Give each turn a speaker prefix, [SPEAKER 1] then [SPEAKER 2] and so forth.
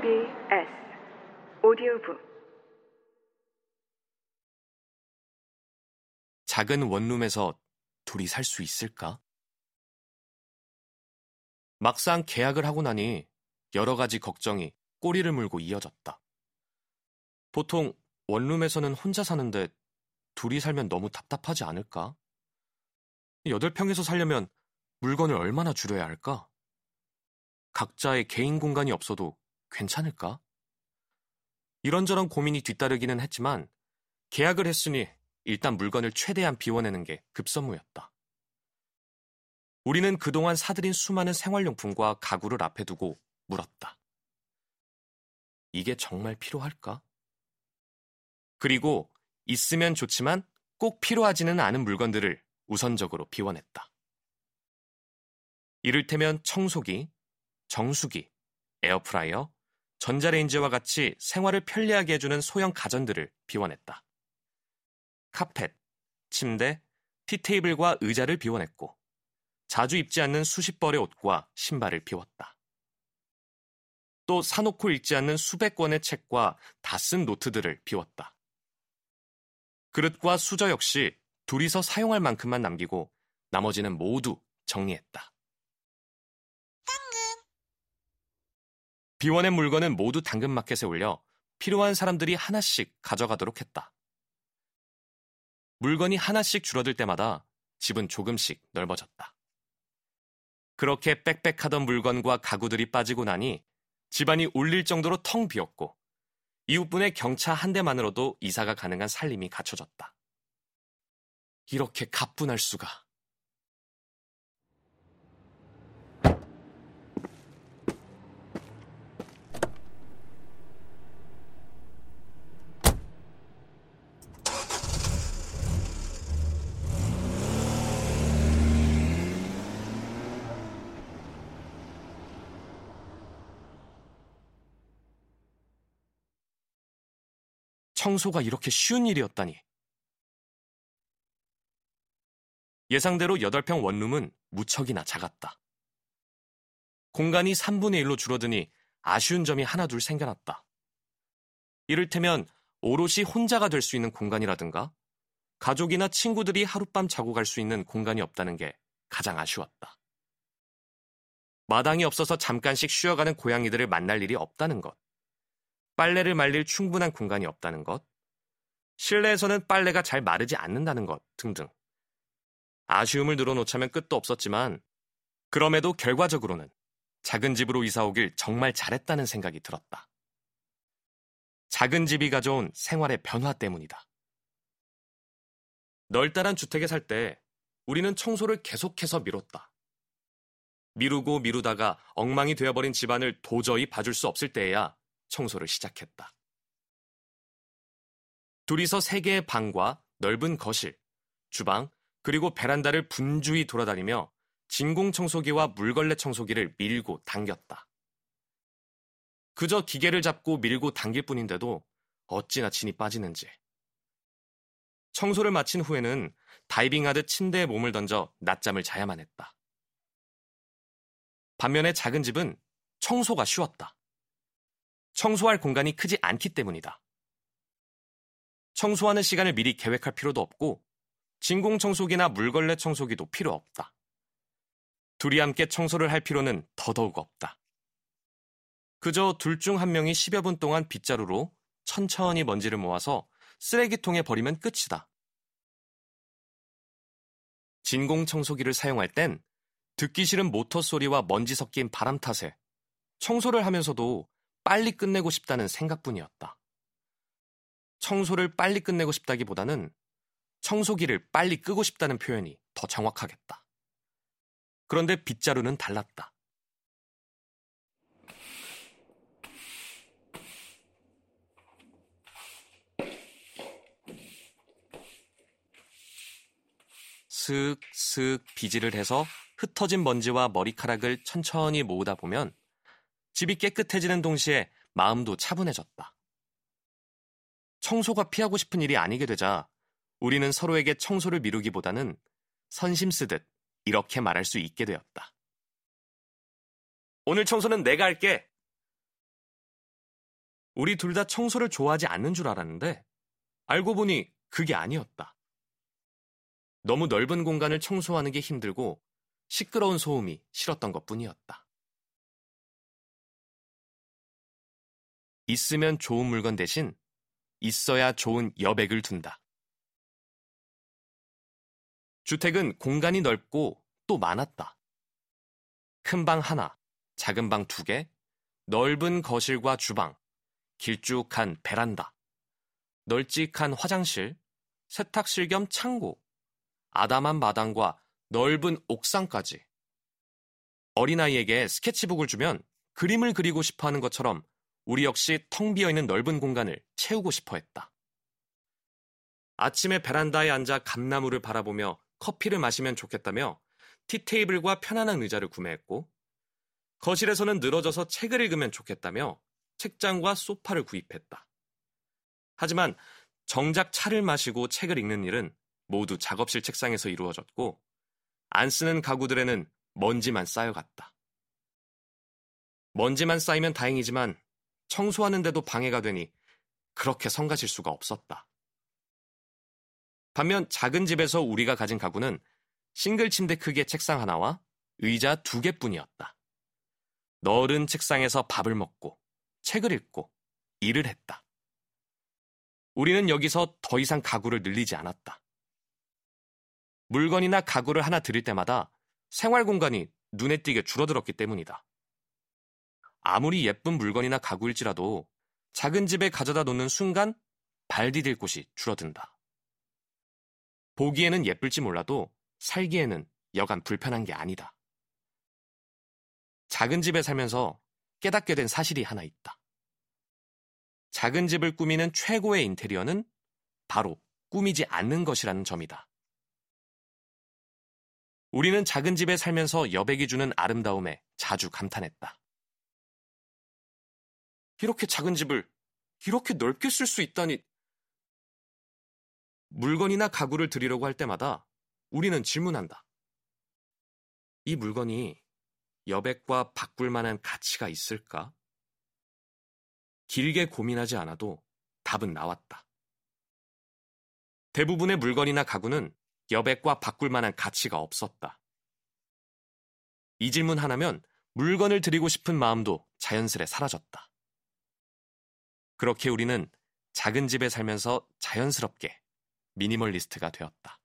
[SPEAKER 1] SBS 오디오북
[SPEAKER 2] 작은 원룸에서 둘이 살 수 있을까? 막상 계약을 하고 나니 여러 가지 걱정이 꼬리를 물고 이어졌다. 보통 원룸에서는 혼자 사는데 둘이 살면 너무 답답하지 않을까? 여덟 평에서 살려면 물건을 얼마나 줄여야 할까? 각자의 개인 공간이 없어도 괜찮을까? 이런저런 고민이 뒤따르기는 했지만 계약을 했으니 일단 물건을 최대한 비워내는 게 급선무였다. 우리는 그동안 사들인 수많은 생활용품과 가구를 앞에 두고 물었다. 이게 정말 필요할까? 그리고 있으면 좋지만 꼭 필요하지는 않은 물건들을 우선적으로 비워냈다. 이를테면 청소기, 정수기, 에어프라이어, 전자레인지와 같이 생활을 편리하게 해주는 소형 가전들을 비워냈다. 카펫, 침대, 티테이블과 의자를 비워냈고 자주 입지 않는 수십 벌의 옷과 신발을 비웠다. 또 사놓고 읽지 않는 수백 권의 책과 다 쓴 노트들을 비웠다. 그릇과 수저 역시 둘이서 사용할 만큼만 남기고 나머지는 모두 정리했다. 비워낸 물건은 모두 당근마켓에 올려 필요한 사람들이 하나씩 가져가도록 했다. 물건이 하나씩 줄어들 때마다 집은 조금씩 넓어졌다. 그렇게 빽빽하던 물건과 가구들이 빠지고 나니 집안이 울릴 정도로 텅 비었고 이웃분의 경차 한 대만으로도 이사가 가능한 살림이 갖춰졌다. 이렇게 가뿐할 수가. 청소가 이렇게 쉬운 일이었다니. 예상대로 8평 원룸은 무척이나 작았다. 공간이 3분의 1로 줄어드니 아쉬운 점이 하나 둘 생겨났다. 이를테면 오롯이 혼자가 될 수 있는 공간이라든가 가족이나 친구들이 하룻밤 자고 갈 수 있는 공간이 없다는 게 가장 아쉬웠다. 마당이 없어서 잠깐씩 쉬어가는 고양이들을 만날 일이 없다는 것. 빨래를 말릴 충분한 공간이 없다는 것, 실내에서는 빨래가 잘 마르지 않는다는 것 등등. 아쉬움을 늘어놓자면 끝도 없었지만, 그럼에도 결과적으로는 작은 집으로 이사 오길 정말 잘했다는 생각이 들었다. 작은 집이 가져온 생활의 변화 때문이다. 널따란 주택에 살 때 우리는 청소를 계속해서 미뤘다. 미루고 미루다가 엉망이 되어버린 집안을 도저히 봐줄 수 없을 때에야 청소를 시작했다. 둘이서 세 개의 방과 넓은 거실, 주방, 그리고 베란다를 분주히 돌아다니며 진공 청소기와 물걸레 청소기를 밀고 당겼다. 그저 기계를 잡고 밀고 당길 뿐인데도 어찌나 진이 빠지는지. 청소를 마친 후에는 다이빙하듯 침대에 몸을 던져 낮잠을 자야만 했다. 반면에 작은 집은 청소가 쉬웠다. 청소할 공간이 크지 않기 때문이다. 청소하는 시간을 미리 계획할 필요도 없고 진공 청소기나 물걸레 청소기도 필요 없다. 둘이 함께 청소를 할 필요는 더더욱 없다. 그저 둘 중 한 명이 10여 분 동안 빗자루로 천천히 먼지를 모아서 쓰레기통에 버리면 끝이다. 진공 청소기를 사용할 땐 듣기 싫은 모터 소리와 먼지 섞인 바람 탓에 청소를 하면서도 빨리 끝내고 싶다는 생각뿐이었다. 청소를 빨리 끝내고 싶다기보다는 청소기를 빨리 끄고 싶다는 표현이 더 정확하겠다. 그런데 빗자루는 달랐다. 슥슥 비지를 해서 흩어진 먼지와 머리카락을 천천히 모으다 보면 집이 깨끗해지는 동시에 마음도 차분해졌다. 청소가 피하고 싶은 일이 아니게 되자 우리는 서로에게 청소를 미루기보다는 선심 쓰듯 이렇게 말할 수 있게 되었다. 오늘 청소는 내가 할게. 우리 둘 다 청소를 좋아하지 않는 줄 알았는데 알고 보니 그게 아니었다. 너무 넓은 공간을 청소하는 게 힘들고 시끄러운 소음이 싫었던 것 뿐이었다. 있으면 좋은 물건 대신 있어야 좋은 여백을 둔다. 주택은 공간이 넓고 또 많았다. 큰 방 하나, 작은 방 두 개, 넓은 거실과 주방, 길쭉한 베란다, 널찍한 화장실, 세탁실 겸 창고, 아담한 마당과 넓은 옥상까지. 어린아이에게 스케치북을 주면 그림을 그리고 싶어 하는 것처럼 우리 역시 텅 비어 있는 넓은 공간을 채우고 싶어 했다. 아침에 베란다에 앉아 감나무를 바라보며 커피를 마시면 좋겠다며 티테이블과 편안한 의자를 구매했고, 거실에서는 늘어져서 책을 읽으면 좋겠다며 책장과 소파를 구입했다. 하지만 정작 차를 마시고 책을 읽는 일은 모두 작업실 책상에서 이루어졌고, 안 쓰는 가구들에는 먼지만 쌓여갔다. 먼지만 쌓이면 다행이지만 청소하는데도 방해가 되니 그렇게 성가실 수가 없었다. 반면 작은 집에서 우리가 가진 가구는 싱글 침대 크기의 책상 하나와 의자 두 개뿐이었다. 넓은 책상에서 밥을 먹고 책을 읽고 일을 했다. 우리는 여기서 더 이상 가구를 늘리지 않았다. 물건이나 가구를 하나 들일 때마다 생활 공간이 눈에 띄게 줄어들었기 때문이다. 아무리 예쁜 물건이나 가구일지라도 작은 집에 가져다 놓는 순간 발 디딜 곳이 줄어든다. 보기에는 예쁠지 몰라도 살기에는 여간 불편한 게 아니다. 작은 집에 살면서 깨닫게 된 사실이 하나 있다. 작은 집을 꾸미는 최고의 인테리어는 바로 꾸미지 않는 것이라는 점이다. 우리는 작은 집에 살면서 여백이 주는 아름다움에 자주 감탄했다. 이렇게 작은 집을 이렇게 넓게 쓸 수 있다니. 물건이나 가구를 드리려고 할 때마다 우리는 질문한다. 이 물건이 여백과 바꿀 만한 가치가 있을까? 길게 고민하지 않아도 답은 나왔다. 대부분의 물건이나 가구는 여백과 바꿀 만한 가치가 없었다. 이 질문 하나면 물건을 드리고 싶은 마음도 자연스레 사라졌다. 그렇게 우리는 작은 집에 살면서 자연스럽게 미니멀리스트가 되었다.